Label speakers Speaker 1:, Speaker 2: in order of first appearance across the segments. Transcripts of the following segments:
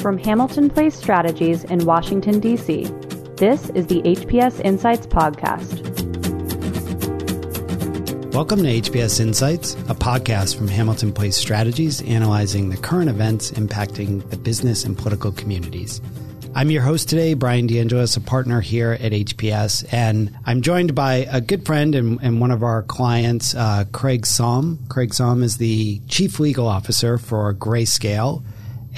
Speaker 1: From Hamilton Place Strategies in Washington, D.C., this is the HPS Insights Podcast.
Speaker 2: Welcome to HPS Insights, a podcast from Hamilton Place Strategies analyzing the current events impacting the business and political communities. I'm your host today, Brian DeAngelis, a partner here at HPS, and I'm joined by a good friend and, and one of our clients, uh, Craig Salm. Craig Salm is the Chief Legal Officer for Grayscale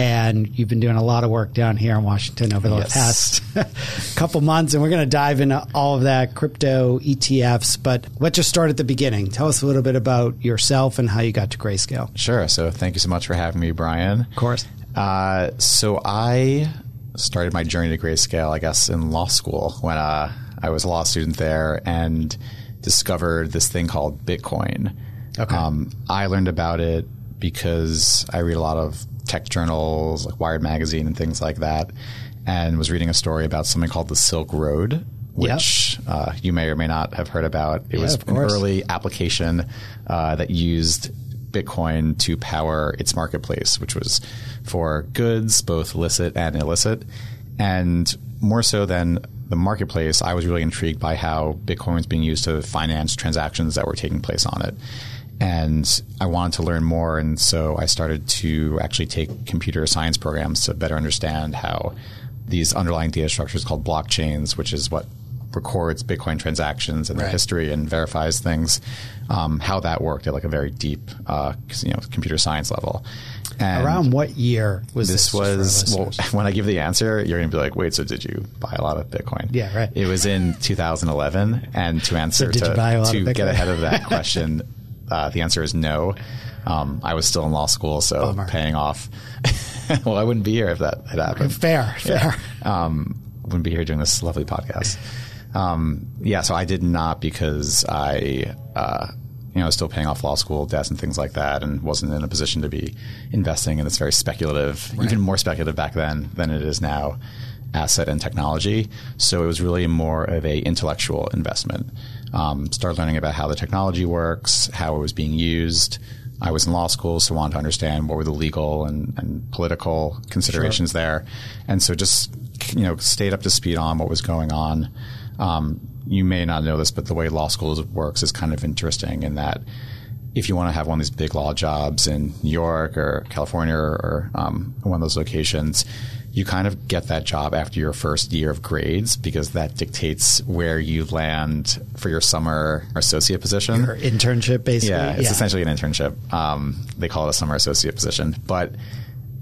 Speaker 2: and you've been doing a lot of work down here in Washington over the yes. past couple months, and we're going to dive into all of that crypto ETFs. But let's just start at the beginning. Tell us a little bit about yourself and how you got to Grayscale.
Speaker 3: Sure. So, thank you so much for having me, Brian.
Speaker 2: Of course.
Speaker 3: Uh, so, I started my journey to Grayscale, I guess, in law school when uh, I was a law student there and discovered this thing called Bitcoin.
Speaker 2: Okay. Um,
Speaker 3: I learned about it because I read a lot of tech journals like Wired Magazine and things like that, and was reading a story about something called the Silk Road, which
Speaker 2: yep.
Speaker 3: uh, you may or may not have heard about. It
Speaker 2: yeah,
Speaker 3: was an early application uh, that used Bitcoin to power its marketplace, which was for goods, both licit and illicit. And more so than the marketplace, I was really intrigued by how Bitcoin was being used to finance transactions that were taking place on it and I wanted to learn more, and so I started to actually take computer science programs to better understand how these underlying data structures called blockchains, which is what records Bitcoin transactions and
Speaker 2: right.
Speaker 3: their history and verifies things, um, how that worked at like a very deep, uh, you know, computer science level.
Speaker 2: And Around what year was
Speaker 3: this?
Speaker 2: This
Speaker 3: was well, when I give the answer, you're going to be like, "Wait, so did you buy a lot of Bitcoin?"
Speaker 2: Yeah, right.
Speaker 3: It was in 2011, and to answer
Speaker 2: so
Speaker 3: to, to get ahead of that question, uh, the answer is no. Um, I was still in law school, so
Speaker 2: Bummer.
Speaker 3: paying off. well, I wouldn't be here if that had happened.
Speaker 2: Fair, fair.
Speaker 3: Yeah. Um, wouldn't be here doing this lovely podcast. Um, yeah, so I did not because I, uh, you know, was still paying off law school debts and things like that, and wasn't in a position to be investing in this very speculative,
Speaker 2: right.
Speaker 3: even more speculative back then than it is now, asset and technology. So it was really more of a intellectual investment. Um, started learning about how the technology works, how it was being used. I was in law school, so wanted to understand what were the legal and, and political considerations
Speaker 2: sure.
Speaker 3: there, and so just you know stayed up to speed on what was going on. Um, you may not know this, but the way law school works is kind of interesting in that if you want to have one of these big law jobs in New York or California or, um, one of those locations, you kind of get that job after your first year of grades because that dictates where you land for your summer associate position.
Speaker 2: Your internship, basically.
Speaker 3: Yeah, it's yeah. essentially an internship. Um, they call it a summer associate position, but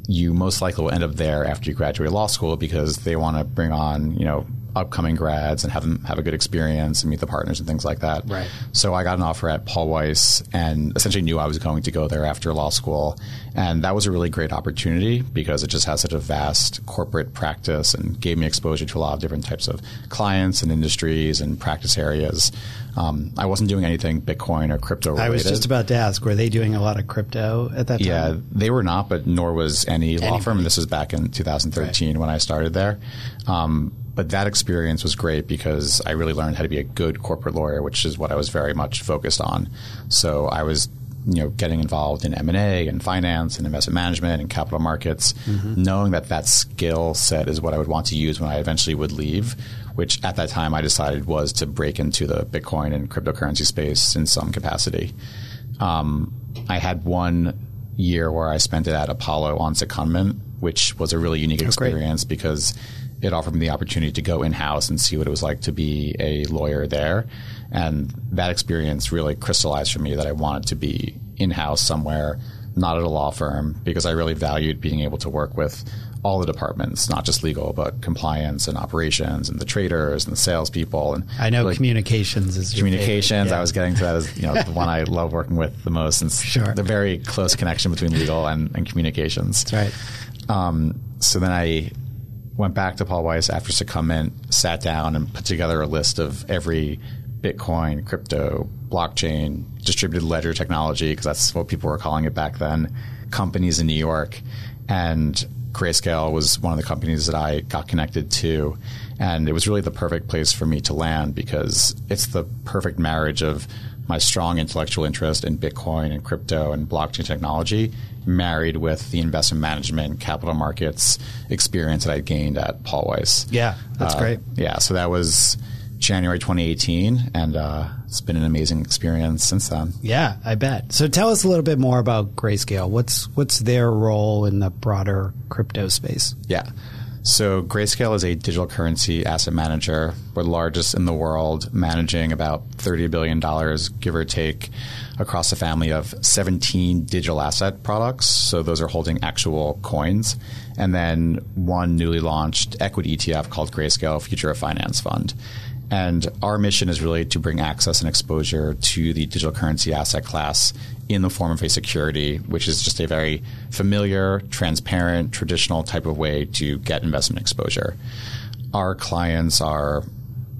Speaker 3: you most likely will end up there after you graduate law school because they want to bring on, you know, upcoming grads and have them have a good experience and meet the partners and things like that.
Speaker 2: Right.
Speaker 3: So I got an offer at Paul Weiss and essentially knew I was going to go there after law school. And that was a really great opportunity because it just has such a vast corporate practice and gave me exposure to a lot of different types of clients and industries and practice areas. Um, I wasn't doing anything Bitcoin or crypto related.
Speaker 2: I was just about to ask, were they doing a lot of crypto at that time?
Speaker 3: Yeah, they were not, but nor was any Anybody. law firm. This was back in 2013 right. when I started there. Um, but that experience was great because I really learned how to be a good corporate lawyer, which is what I was very much focused on. So I was you know getting involved in M&A and finance and investment management and capital markets mm-hmm. knowing that that skill set is what I would want to use when I eventually would leave which at that time I decided was to break into the Bitcoin and cryptocurrency space in some capacity. Um, I had one year where I spent it at Apollo on secondment, which was a really unique
Speaker 2: oh,
Speaker 3: experience great. because it offered me the opportunity to go in house and see what it was like to be a lawyer there. And that experience really crystallized for me that I wanted to be in house somewhere, not at a law firm, because I really valued being able to work with all the departments, not just legal, but compliance and operations and the traders and the salespeople. And
Speaker 2: I know really communications is
Speaker 3: communications.
Speaker 2: Yeah.
Speaker 3: I was getting to that as you know the one I love working with the most. And
Speaker 2: sure.
Speaker 3: the very close connection between legal and, and communications.
Speaker 2: That's right.
Speaker 3: Um, so then I went back to Paul Weiss after secondment, sat down and put together a list of every Bitcoin, crypto, blockchain, distributed ledger technology, because that's what people were calling it back then, companies in New York. And Grayscale was one of the companies that I got connected to. And it was really the perfect place for me to land because it's the perfect marriage of my strong intellectual interest in Bitcoin and crypto and blockchain technology married with the investment management, capital markets experience that I gained at Paul Weiss.
Speaker 2: Yeah, that's uh, great.
Speaker 3: Yeah, so that was January 2018, and uh, it's been an amazing experience since then.
Speaker 2: Yeah, I bet. So tell us a little bit more about Grayscale. What's what's their role in the broader crypto space?
Speaker 3: Yeah. So Grayscale is a digital currency asset manager. We're the largest in the world, managing about $30 billion, give or take, across a family of 17 digital asset products. So those are holding actual coins. And then one newly launched equity ETF called Grayscale Future of Finance Fund. And our mission is really to bring access and exposure to the digital currency asset class in the form of a security, which is just a very familiar, transparent, traditional type of way to get investment exposure. Our clients are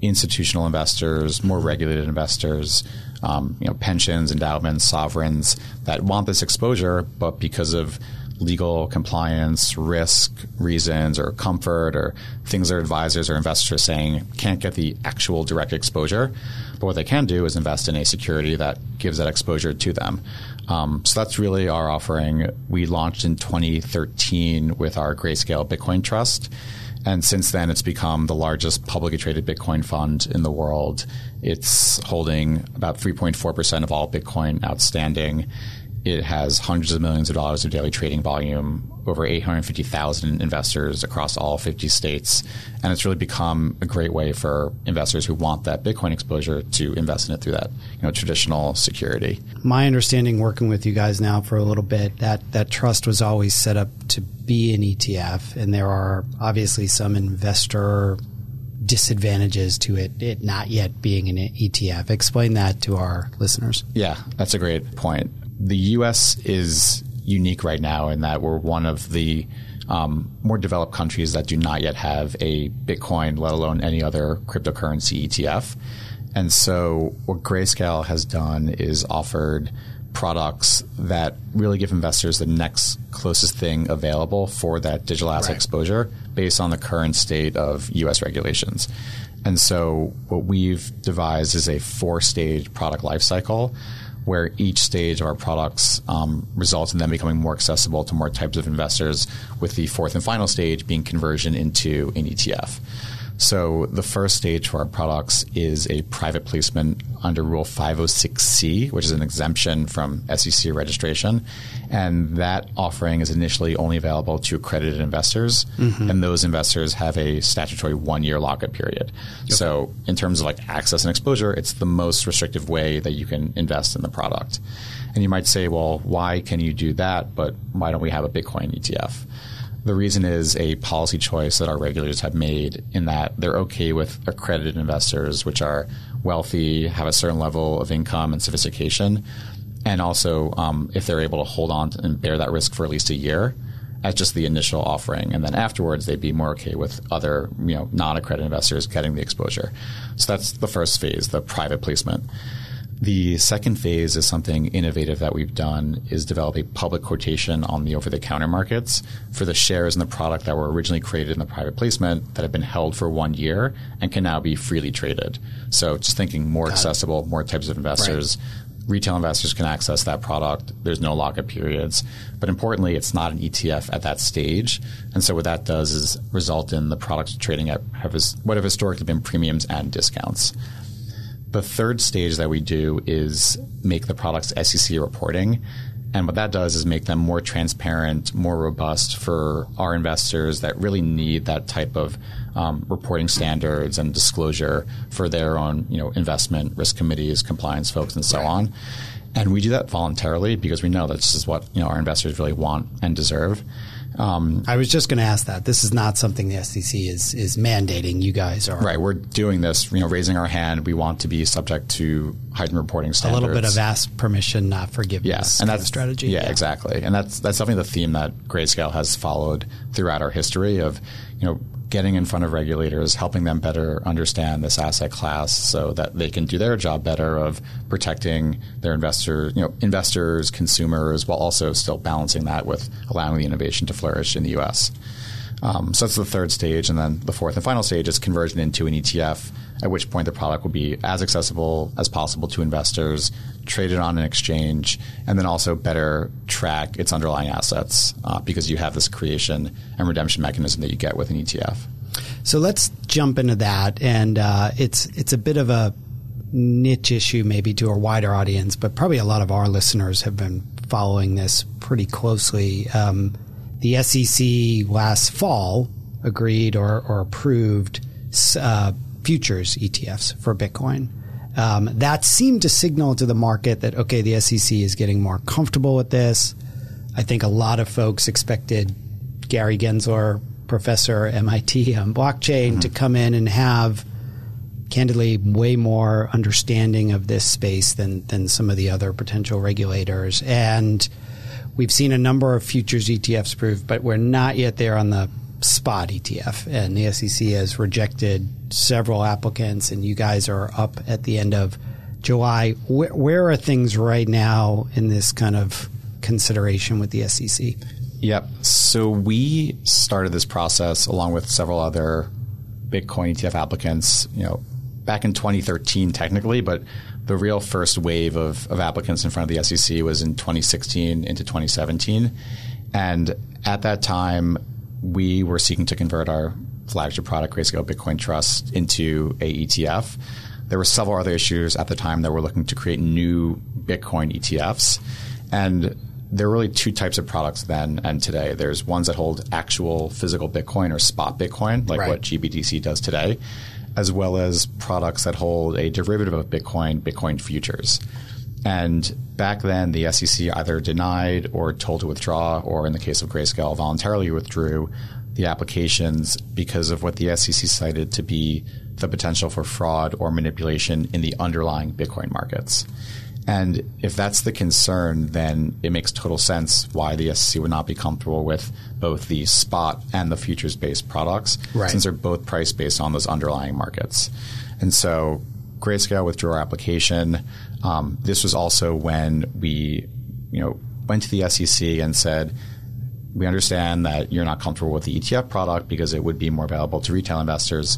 Speaker 3: institutional investors, more regulated investors, um, you know, pensions, endowments, sovereigns that want this exposure, but because of legal compliance, risk reasons, or comfort, or things their advisors or investors are saying can't get the actual direct exposure. But what they can do is invest in a security that gives that exposure to them. Um, so that's really our offering. We launched in 2013 with our Grayscale Bitcoin Trust. And since then, it's become the largest publicly traded Bitcoin fund in the world. It's holding about 3.4% of all Bitcoin outstanding. It has hundreds of millions of dollars of daily trading volume, over 850,000 investors across all 50 states, and it's really become a great way for investors who want that Bitcoin exposure to invest in it through that you know traditional security.
Speaker 2: My understanding, working with you guys now for a little bit, that that trust was always set up to be an ETF, and there are obviously some investor disadvantages to it, it not yet being an ETF. Explain that to our listeners.
Speaker 3: Yeah, that's a great point the U.S. is unique right now in that we're one of the um, more developed countries that do not yet have a Bitcoin, let alone any other cryptocurrency ETF. And so, what Grayscale has done is offered products that really give investors the next closest thing available for that digital asset right. exposure based on the current state of U.S. regulations. And so, what we've devised is a four stage product lifecycle where each stage of our products um, results in them becoming more accessible to more types of investors, with the fourth and final stage being conversion into an ETF. So the first stage for our products is a private placement under Rule 506C, which is an exemption from SEC registration. And that offering is initially only available to accredited investors. Mm-hmm. And those investors have a statutory one year lockup period. Yep. So in terms of like access and exposure, it's the most restrictive way that you can invest in the product. And you might say, well, why can you do that? But why don't we have a Bitcoin ETF? The reason is a policy choice that our regulators have made in that they're okay with accredited investors, which are wealthy, have a certain level of income and sophistication, and also um, if they're able to hold on and bear that risk for at least a year as just the initial offering, and then afterwards they'd be more okay with other you know non-accredited investors getting the exposure. So that's the first phase, the private placement. The second phase is something innovative that we've done is develop a public quotation on the over-the-counter markets for the shares in the product that were originally created in the private placement that have been held for one year and can now be freely traded. So just thinking more Got accessible, it. more types of investors. Right. Retail investors can access that product. There's no lockup periods. But importantly, it's not an ETF at that stage. And so what that does is result in the products trading at have what have historically been premiums and discounts. The third stage that we do is make the products SEC reporting. And what that does is make them more transparent, more robust for our investors that really need that type of um, reporting standards and disclosure for their own, you know, investment risk committees, compliance folks, and so right. on. And we do that voluntarily because we know that this is what you know our investors really want and deserve.
Speaker 2: Um, I was just going to ask that. This is not something the SEC is is mandating. You guys are
Speaker 3: right. We're doing this. You know, raising our hand. We want to be subject to heightened reporting standards.
Speaker 2: A little bit of ask permission, not forgiveness.
Speaker 3: Yeah, and that's
Speaker 2: strategy.
Speaker 3: Yeah, yeah, exactly. And that's that's definitely the theme that Grayscale has followed throughout our history of you know getting in front of regulators, helping them better understand this asset class so that they can do their job better of protecting their investors, you know, investors, consumers, while also still balancing that with allowing the innovation to flourish in the U.S. Um, so that's the third stage, and then the fourth and final stage is conversion into an ETF. At which point the product will be as accessible as possible to investors, traded on an exchange, and then also better track its underlying assets uh, because you have this creation and redemption mechanism that you get with an ETF.
Speaker 2: So let's jump into that, and uh, it's it's a bit of a niche issue maybe to a wider audience, but probably a lot of our listeners have been following this pretty closely. Um, the SEC last fall agreed or, or approved uh, futures ETFs for Bitcoin. Um, that seemed to signal to the market that okay, the SEC is getting more comfortable with this. I think a lot of folks expected Gary Gensler, professor MIT on blockchain, mm-hmm. to come in and have candidly way more understanding of this space than than some of the other potential regulators. And we've seen a number of futures ETFs approved, but we're not yet there on the spot ETF. And the SEC has rejected several applicants, and you guys are up at the end of July. Where, where are things right now in this kind of consideration with the SEC?
Speaker 3: Yep. So we started this process along with several other Bitcoin ETF applicants, you know, back in 2013 technically, but the real first wave of, of applicants in front of the SEC was in 2016 into 2017. And at that time, we were seeking to convert our flagship product, Grayscale Bitcoin Trust, into a ETF. There were several other issues at the time that were looking to create new Bitcoin ETFs. And there are really two types of products then and today. There's ones that hold actual physical Bitcoin or spot Bitcoin, like right. what GBTC does today as well as products that hold a derivative of Bitcoin, Bitcoin futures. And back then, the SEC either denied or told to withdraw, or in the case of Grayscale, voluntarily withdrew the applications because of what the SEC cited to be the potential for fraud or manipulation in the underlying Bitcoin markets. And if that's the concern, then it makes total sense why the SEC would not be comfortable with both the spot and the futures based products, right. since they're both price based on those underlying markets. And so Grayscale withdrew our application. Um, this was also when we, you know, went to the SEC and said, we understand that you're not comfortable with the ETF product because it would be more valuable to retail investors,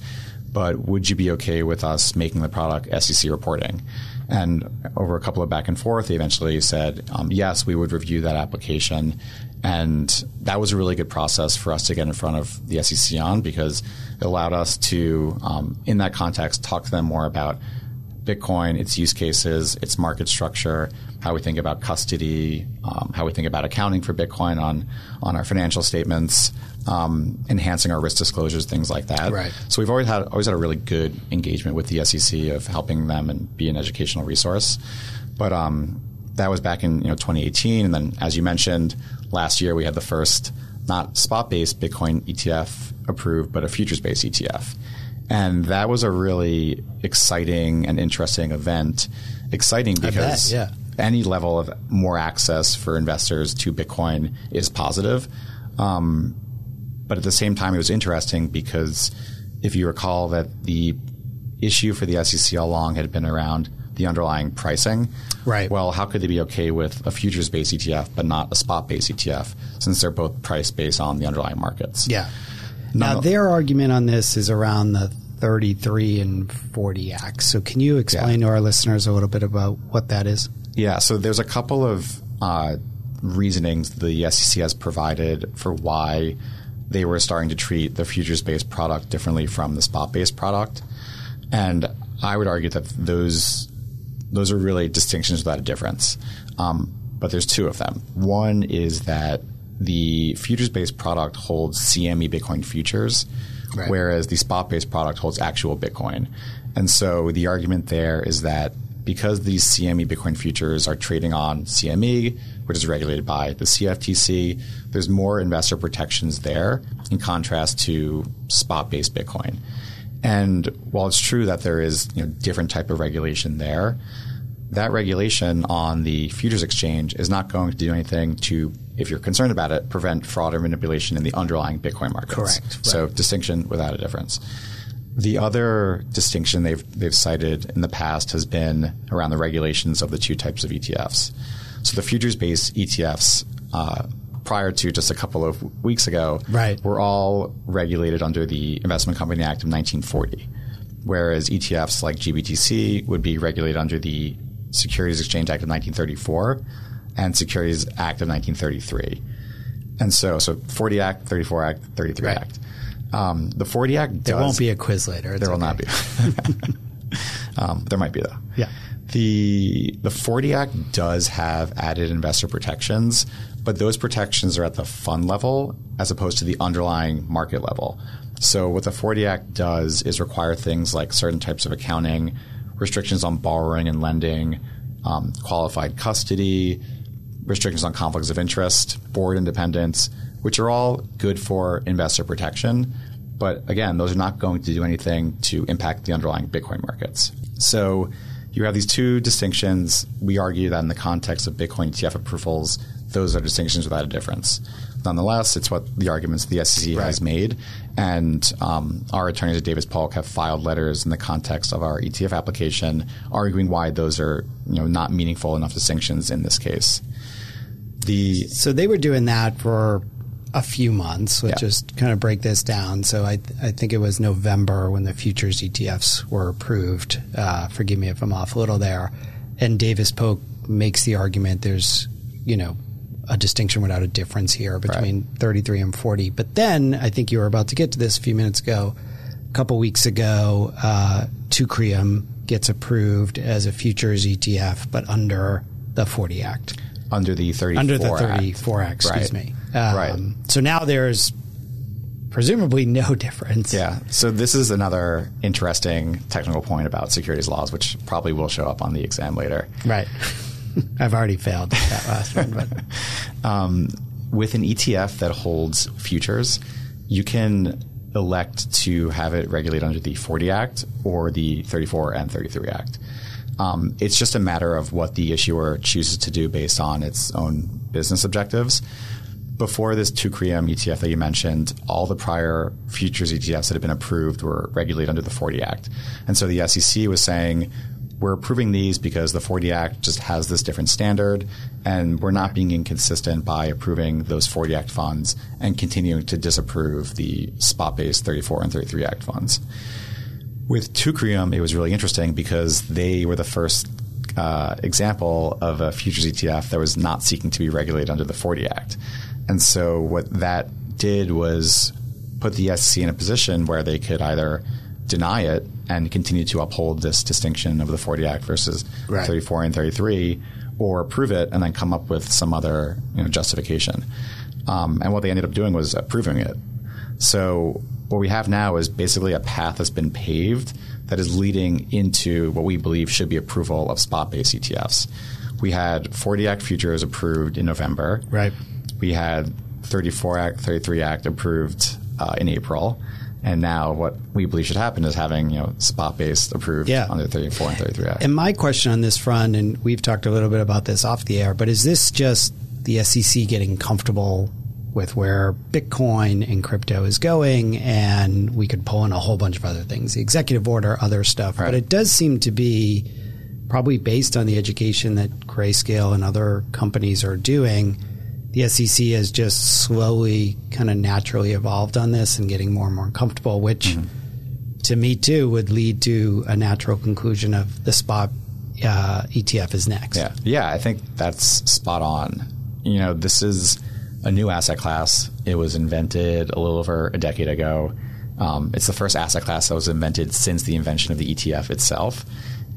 Speaker 3: but would you be okay with us making the product SEC reporting? And over a couple of back and forth, they eventually said, um, yes, we would review that application. And that was a really good process for us to get in front of the SEC on because it allowed us to, um, in that context, talk to them more about Bitcoin, its use cases, its market structure, how we think about custody, um, how we think about accounting for Bitcoin on on our financial statements, um, enhancing our risk disclosures, things like that.
Speaker 2: Right.
Speaker 3: So we've always had always had a really good engagement with the SEC of helping them and be an educational resource. But um, that was back in you know 2018, and then as you mentioned, last year we had the first not spot based Bitcoin ETF approved, but a futures based ETF. And that was a really exciting and interesting event. Exciting because
Speaker 2: bet,
Speaker 3: yeah. any level of more access for investors to Bitcoin is positive. Um, but at the same time, it was interesting because if you recall that the issue for the SEC all along had been around the underlying pricing.
Speaker 2: Right.
Speaker 3: Well, how could they be okay with a futures based ETF but not a spot based ETF since they're both price based on the underlying markets?
Speaker 2: Yeah. Now, their argument on this is around the 33 and 40 Acts. So, can you explain yeah. to our listeners a little bit about what that is?
Speaker 3: Yeah. So, there's a couple of uh, reasonings the SEC has provided for why they were starting to treat the futures based product differently from the spot based product. And I would argue that those those are really distinctions without a difference. Um, but there's two of them. One is that the futures based product holds CME Bitcoin futures, right. whereas the spot based product holds actual Bitcoin. And so the argument there is that because these CME Bitcoin futures are trading on CME, which is regulated by the CFTC, there's more investor protections there in contrast to spot-based Bitcoin. And while it's true that there is you know, different type of regulation there, that regulation on the futures exchange is not going to do anything to, if you're concerned about it, prevent fraud or manipulation in the underlying Bitcoin markets.
Speaker 2: Correct. Right.
Speaker 3: So distinction without a difference. The other distinction they've they've cited in the past has been around the regulations of the two types of ETFs. So the futures based ETFs uh, prior to just a couple of weeks ago,
Speaker 2: right.
Speaker 3: were all regulated under the Investment Company Act of 1940, whereas ETFs like GBTC would be regulated under the Securities Exchange Act of 1934 and Securities Act of 1933. And so, so 40 Act, 34 Act, 33 right. Act. Um, the 40 Act does,
Speaker 2: There won't be a quiz later.
Speaker 3: It's there will okay. not be. um, there might be though.
Speaker 2: Yeah.
Speaker 3: The the 40 Act does have added investor protections, but those protections are at the fund level as opposed to the underlying market level. So what the 40 Act does is require things like certain types of accounting, restrictions on borrowing and lending, um, qualified custody, restrictions on conflicts of interest, board independence, which are all good for investor protection. But again, those are not going to do anything to impact the underlying Bitcoin markets. So you have these two distinctions. We argue that in the context of Bitcoin ETF approvals, those are distinctions without a difference. Nonetheless, it's what the arguments the SEC right. has made, and um, our attorneys at Davis Polk have filed letters in the context of our ETF application, arguing why those are you know not meaningful enough distinctions in this case.
Speaker 2: The so they were doing that for a few months. Let's yeah. just kind of break this down. So I, I think it was November when the futures ETFs were approved. Uh, forgive me if I'm off a little there. And Davis Polk makes the argument there's, you know, a distinction without a difference here between right. 33 and 40. But then I think you were about to get to this a few minutes ago. A couple weeks ago, uh, Teucrium gets approved as a futures ETF, but under the 40 Act
Speaker 3: under the 34
Speaker 2: under the 34 Act,
Speaker 3: Act
Speaker 2: excuse
Speaker 3: right.
Speaker 2: me. Um, right. So now there's presumably no difference.
Speaker 3: Yeah. So this is another interesting technical point about securities laws, which probably will show up on the exam later.
Speaker 2: Right. I've already failed that last one. But.
Speaker 3: Um, with an ETF that holds futures, you can elect to have it regulated under the 40 Act or the 34 and 33 Act. Um, it's just a matter of what the issuer chooses to do based on its own business objectives. Before this Teucrium ETF that you mentioned, all the prior futures ETFs that had been approved were regulated under the 40 Act. And so the SEC was saying, we're approving these because the 40 Act just has this different standard, and we're not being inconsistent by approving those 40 Act funds and continuing to disapprove the spot based 34 and 33 Act funds. With Teucrium, it was really interesting because they were the first uh, example of a futures ETF that was not seeking to be regulated under the 40 Act. And so what that did was put the SEC in a position where they could either deny it and continue to uphold this distinction of the 40 Act versus right. 34 and 33, or approve it and then come up with some other you know, justification. Um, and what they ended up doing was approving it. So what we have now is basically a path that's been paved that is leading into what we believe should be approval of spot-based ETFs. We had 40 Act futures approved in November.
Speaker 2: Right.
Speaker 3: We had 34 Act, 33 Act approved uh, in April. And now what we believe should happen is having, you know, spot-based approved yeah. under 34 and 33 Act.
Speaker 2: And my question on this front, and we've talked a little bit about this off the air, but is this just the SEC getting comfortable with where Bitcoin and crypto is going, and we could pull in a whole bunch of other things, the executive order, other stuff. Right. But it does seem to be probably based on the education that Grayscale and other companies are doing. The SEC has just slowly, kind of naturally evolved on this and getting more and more comfortable, which mm-hmm. to me too would lead to a natural conclusion of the spot uh, ETF is next.
Speaker 3: Yeah, yeah, I think that's spot on. You know, this is a new asset class. It was invented a little over a decade ago. Um, it's the first asset class that was invented since the invention of the ETF itself.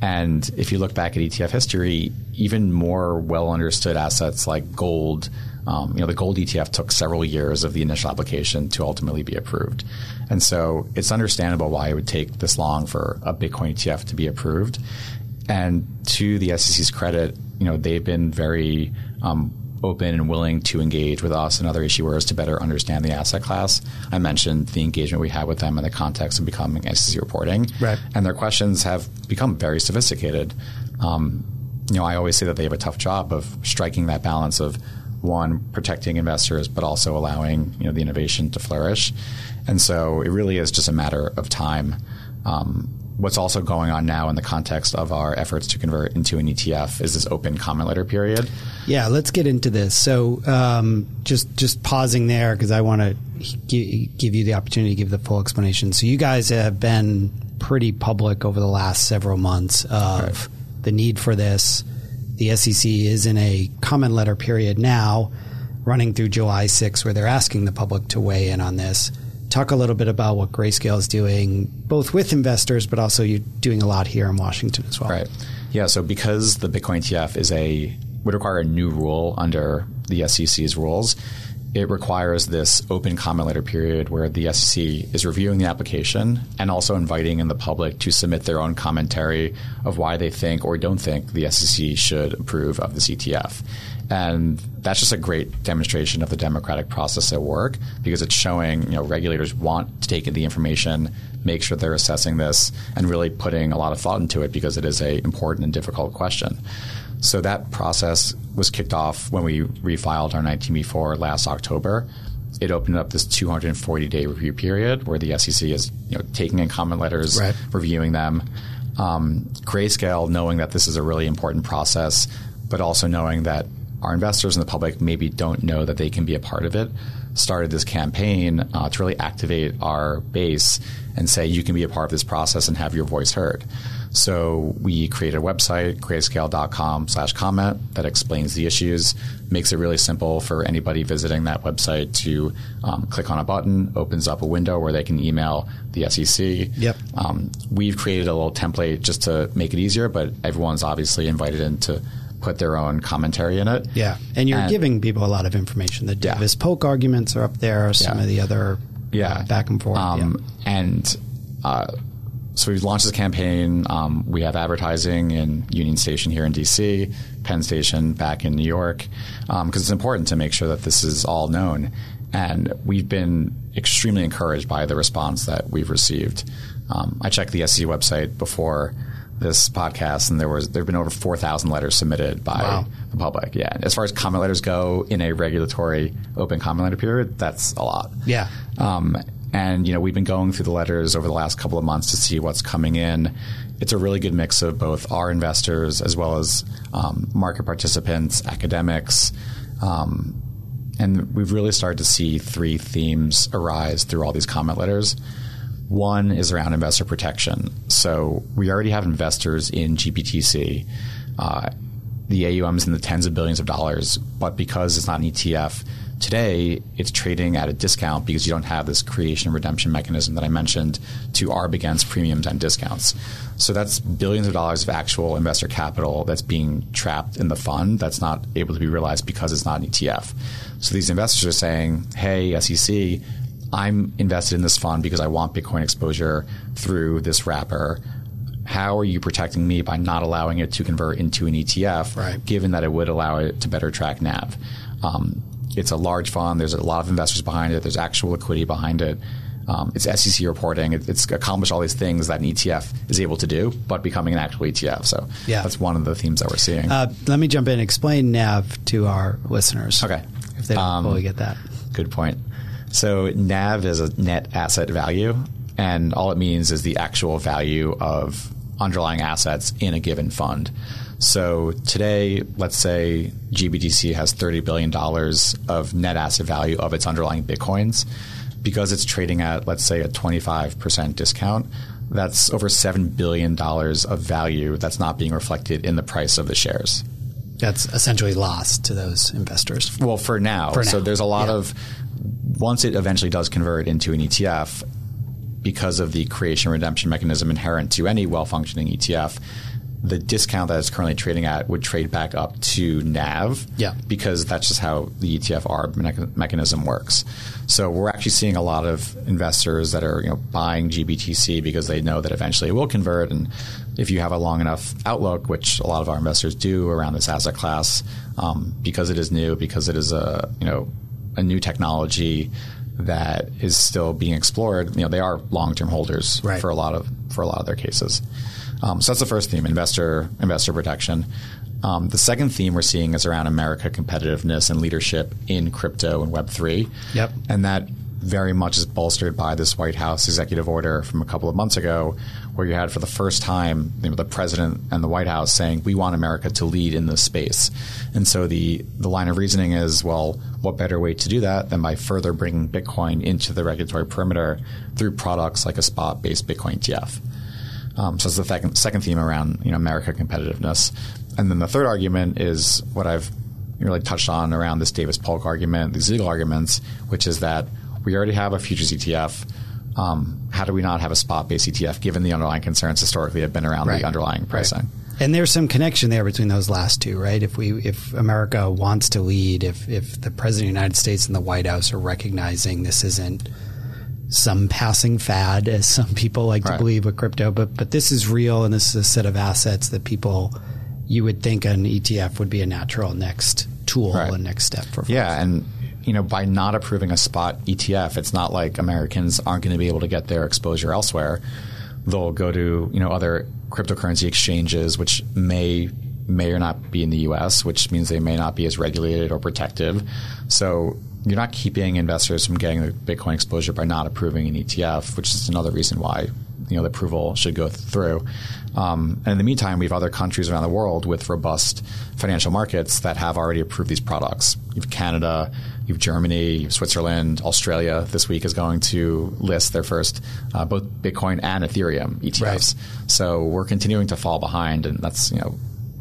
Speaker 3: And if you look back at ETF history, even more well understood assets like gold, um, you know, the gold ETF took several years of the initial application to ultimately be approved. And so it's understandable why it would take this long for a Bitcoin ETF to be approved. And to the SEC's credit, you know, they've been very um, open and willing to engage with us and other issuers to better understand the asset class. I mentioned the engagement we had with them in the context of becoming SEC reporting,
Speaker 2: right.
Speaker 3: and their questions have become very sophisticated. Um, you know, I always say that they have a tough job of striking that balance of one protecting investors, but also allowing you know the innovation to flourish. And so it really is just a matter of time. Um, what's also going on now in the context of our efforts to convert into an ETF is this open comment letter period.
Speaker 2: Yeah, let's get into this. So, um, just just pausing there because I want to g- give you the opportunity to give the full explanation. So, you guys have been pretty public over the last several months of right. the need for this. The SEC is in a comment letter period now, running through July 6, where they're asking the public to weigh in on this talk a little bit about what Grayscale is doing, both with investors, but also you're doing a lot here in Washington as well.
Speaker 3: Right. Yeah. So because the Bitcoin ETF is a would require a new rule under the SEC's rules, it requires this open comment letter period where the SEC is reviewing the application and also inviting in the public to submit their own commentary of why they think or don't think the SEC should approve of this ETF. And that's just a great demonstration of the democratic process at work because it's showing you know regulators want to take in the information, make sure they're assessing this, and really putting a lot of thought into it because it is a important and difficult question. So that process was kicked off when we refiled our 19b4 last October. It opened up this 240 day review period where the SEC is you know taking in comment letters, right. reviewing them. Um, Grayscale, knowing that this is a really important process, but also knowing that our investors and the public maybe don't know that they can be a part of it, started this campaign uh, to really activate our base and say you can be a part of this process and have your voice heard. So we created a website, grayscale.com slash comment that explains the issues, makes it really simple for anybody visiting that website to um, click on a button, opens up a window where they can email the SEC.
Speaker 2: Yep.
Speaker 3: Um, we've created a little template just to make it easier, but everyone's obviously invited in to put their own commentary in it.
Speaker 2: Yeah, and you're and, giving people a lot of information. The Davis yeah. Polk arguments are up there. Some yeah. of the other yeah. Uh, back and forth. Um,
Speaker 3: yeah. And uh, so we've launched this campaign. Um, we have advertising in Union Station here in DC, Penn Station back in New York, because um, it's important to make sure that this is all known. And we've been extremely encouraged by the response that we've received. Um, I checked the SEC website before this podcast, and there was there have been over four thousand letters submitted by wow. the public. Yeah, as far as comment letters go in a regulatory open comment letter period, that's a lot.
Speaker 2: Yeah. Um,
Speaker 3: and you know we've been going through the letters over the last couple of months to see what's coming in. It's a really good mix of both our investors as well as um, market participants, academics. Um, and we've really started to see three themes arise through all these comment letters. One is around investor protection. So we already have investors in GBTC. Uh, the AUM is in the tens of billions of dollars, but because it's not an ETF, today it's trading at a discount because you don't have this creation redemption mechanism that I mentioned to arb against premiums and discounts. So that's billions of dollars of actual investor capital that's being trapped in the fund that's not able to be realized because it's not an ETF. So these investors are saying, hey, SEC, I'm invested in this fund because I want Bitcoin exposure through this wrapper. How are you protecting me by not allowing it to convert into an ETF,
Speaker 2: right.
Speaker 3: given that it would allow it to better track NAV? Um, it's a large fund. There's a lot of investors behind it. There's actual liquidity behind it. Um, it's SEC reporting. It, it's accomplished all these things that an ETF is able to do, but becoming an actual ETF. So yeah. that's one of the themes that we're seeing. Uh,
Speaker 2: let me jump in and explain NAV to our listeners.
Speaker 3: Okay.
Speaker 2: If they don't um, fully get that.
Speaker 3: Good point. So NAV is a net asset value, and all it means is the actual value of underlying assets in a given fund. So today, let's say GBTC has $30 billion of net asset value of its underlying Bitcoins. Because it's trading at, let's say, a 25% discount, that's over $7 billion of value that's not being reflected in the price of the shares
Speaker 2: that's essentially lost to those investors.
Speaker 3: Well, for now. For now. So there's a lot yeah. of once it eventually does convert into an ETF, because of the creation redemption mechanism inherent to any well functioning ETF, the discount that it's currently trading at would trade back up to NAV.
Speaker 2: Yeah.
Speaker 3: Because that's just how the ETF arb mechanism works. So we're actually seeing a lot of investors that are you know buying GBTC because they know that eventually it will convert. And if you have a long enough outlook, which a lot of our investors do around this asset class, um, because it is new, because it is a you know a new technology that is still being explored, you know, they are long-term holders
Speaker 2: right.
Speaker 3: for a lot of for a lot of their cases. Um, so that's the first theme: investor investor protection. Um, the second theme we're seeing is around America competitiveness and leadership in crypto and Web three.
Speaker 2: Yep.
Speaker 3: And that very much is bolstered by this White House executive order from a couple of months ago, where you had for the first time you know, the president and the White House saying we want America to lead in this space. And so the the line of reasoning is, well, what better way to do that than by further bringing Bitcoin into the regulatory perimeter through products like a spot-based Bitcoin ETF. Um, so it's the second, second theme around you know America competitiveness, and then the third argument is what I've really touched on around this Davis Polk argument, these legal arguments, which is that we already have a futures ETF. Um, how do we not have a spot based ETF given the underlying concerns historically have been around right. the underlying pricing? Right.
Speaker 2: And there's some connection there between those last two, right? If we if America wants to lead, if if the President of the United States and the White House are recognizing this isn't some passing fad, as some people like right. to believe with crypto, but but this is real and this is a set of assets that people you would think an ETF would be a natural next tool right. and next step for folks.
Speaker 3: Yeah, and you know, by not approving a spot ETF, it's not like Americans aren't going to be able to get their exposure elsewhere. They'll go to you know other cryptocurrency exchanges, which may may or not be in the U.S., which means they may not be as regulated or protective. So you're not keeping investors from getting the Bitcoin exposure by not approving an ETF, which is another reason why you know the approval should go through. Um, and in the meantime, we have other countries around the world with robust financial markets that have already approved these products. You have Canada, you have Germany, you have Switzerland, Australia. This week is going to list their first uh, both Bitcoin and Ethereum ETFs. Right. So we're continuing to fall behind, and that's you know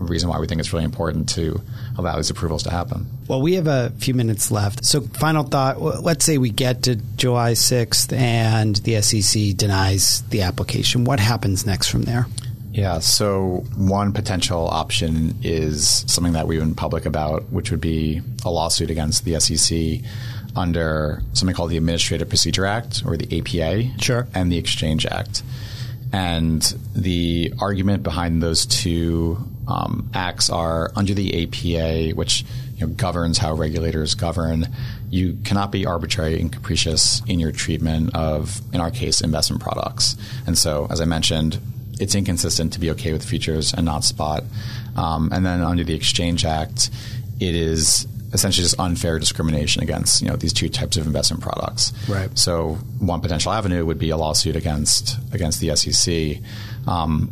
Speaker 3: reason why we think it's really important to allow these approvals to happen.
Speaker 2: Well, we have a few minutes left. So, final thought let's say we get to July 6th and the SEC denies the application. What happens next from there?
Speaker 3: Yeah, so one potential option is something that we've been public about, which would be a lawsuit against the SEC under something called the Administrative Procedure Act or the APA
Speaker 2: sure.
Speaker 3: and the Exchange Act. And the argument behind those two um, acts are under the APA, which you know, governs how regulators govern. You cannot be arbitrary and capricious in your treatment of, in our case, investment products. And so, as I mentioned, it's inconsistent to be okay with futures and not spot. Um, and then under the Exchange Act, it is essentially just unfair discrimination against you know these two types of investment products.
Speaker 2: Right.
Speaker 3: So one potential avenue would be a lawsuit against against the SEC. Um,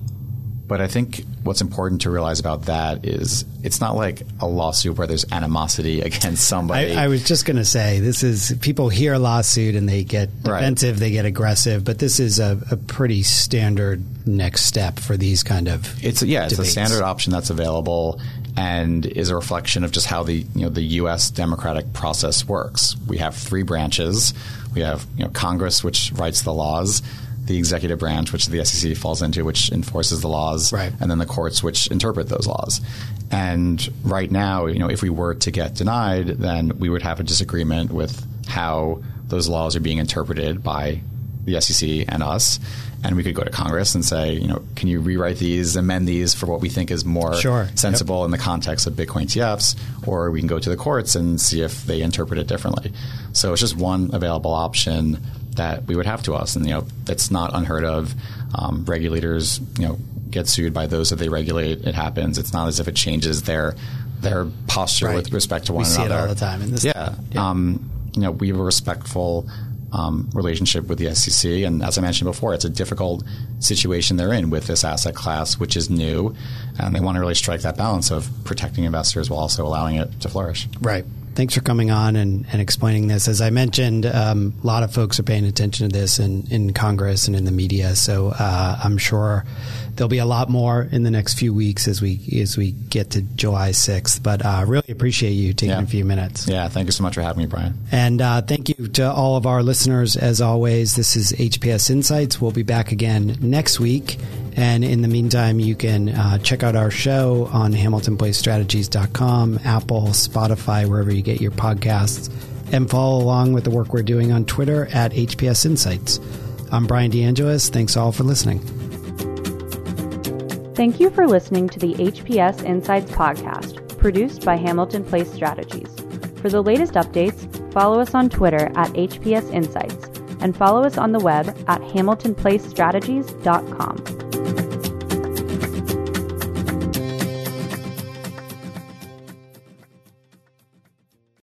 Speaker 3: but I think what's important to realize about that is it's not like a lawsuit where there's animosity against somebody.
Speaker 2: I, I was just going to say this is people hear lawsuit and they get defensive, right. they get aggressive, but this is a, a, pretty standard next step for these kind of.
Speaker 3: It's yeah,
Speaker 2: it's
Speaker 3: a standard option that's available and is a reflection of just how the you know the U.S. democratic process works. We have three branches. We have you know Congress, which writes the laws the executive branch, which the SEC falls into, which enforces the laws,
Speaker 2: right.
Speaker 3: and then the courts, which interpret those laws. And right now, you know, if we were to get denied, then we would have a disagreement with how those laws are being interpreted by the SEC and us. And we could go to Congress and say, you know, can you rewrite these, amend these for what we think is more
Speaker 2: sure.
Speaker 3: sensible
Speaker 2: yep.
Speaker 3: in the context of Bitcoin ETFs, or we can go to the courts and see if they interpret it differently. So it's just one available option that we would have to us. And, you know, it's not unheard of. Um, regulators, you know, get sued by those that they regulate. It happens. It's not as if it changes their their posture
Speaker 2: right.
Speaker 3: with respect to one
Speaker 2: we
Speaker 3: another.
Speaker 2: See it all the time in this.
Speaker 3: Yeah. yeah. Um, you know, we have a respectful um, relationship with the SEC, and as I mentioned before, it's a difficult situation they're in with this asset class, which is new, and they want to really strike that balance of protecting investors while also allowing it to flourish.
Speaker 2: Right thanks for coming on and, and explaining this. As I mentioned, um, a lot of folks are paying attention to this in, in Congress and in the media. So uh, I'm sure there'll be a lot more in the next few weeks as we as we get to July 6th. But uh, really appreciate you taking yeah. a few minutes.
Speaker 3: Yeah, thank you so much for having me, Brian.
Speaker 2: And uh, thank you to all of our listeners. As always, this is HPS Insights. We'll be back again next week. And in the meantime, you can uh, check out our show on HamiltonPlaceStrategies.com, Apple, Spotify, wherever you get your podcasts, and follow along with the work we're doing on Twitter at HPS Insights. I'm Brian DeAngelis. Thanks all for listening.
Speaker 1: Thank you for listening to the HPS Insights podcast, produced by Hamilton Place Strategies. For the latest updates, follow us on Twitter at HPS Insights and follow us on the web at hamiltonplacestrategies.com.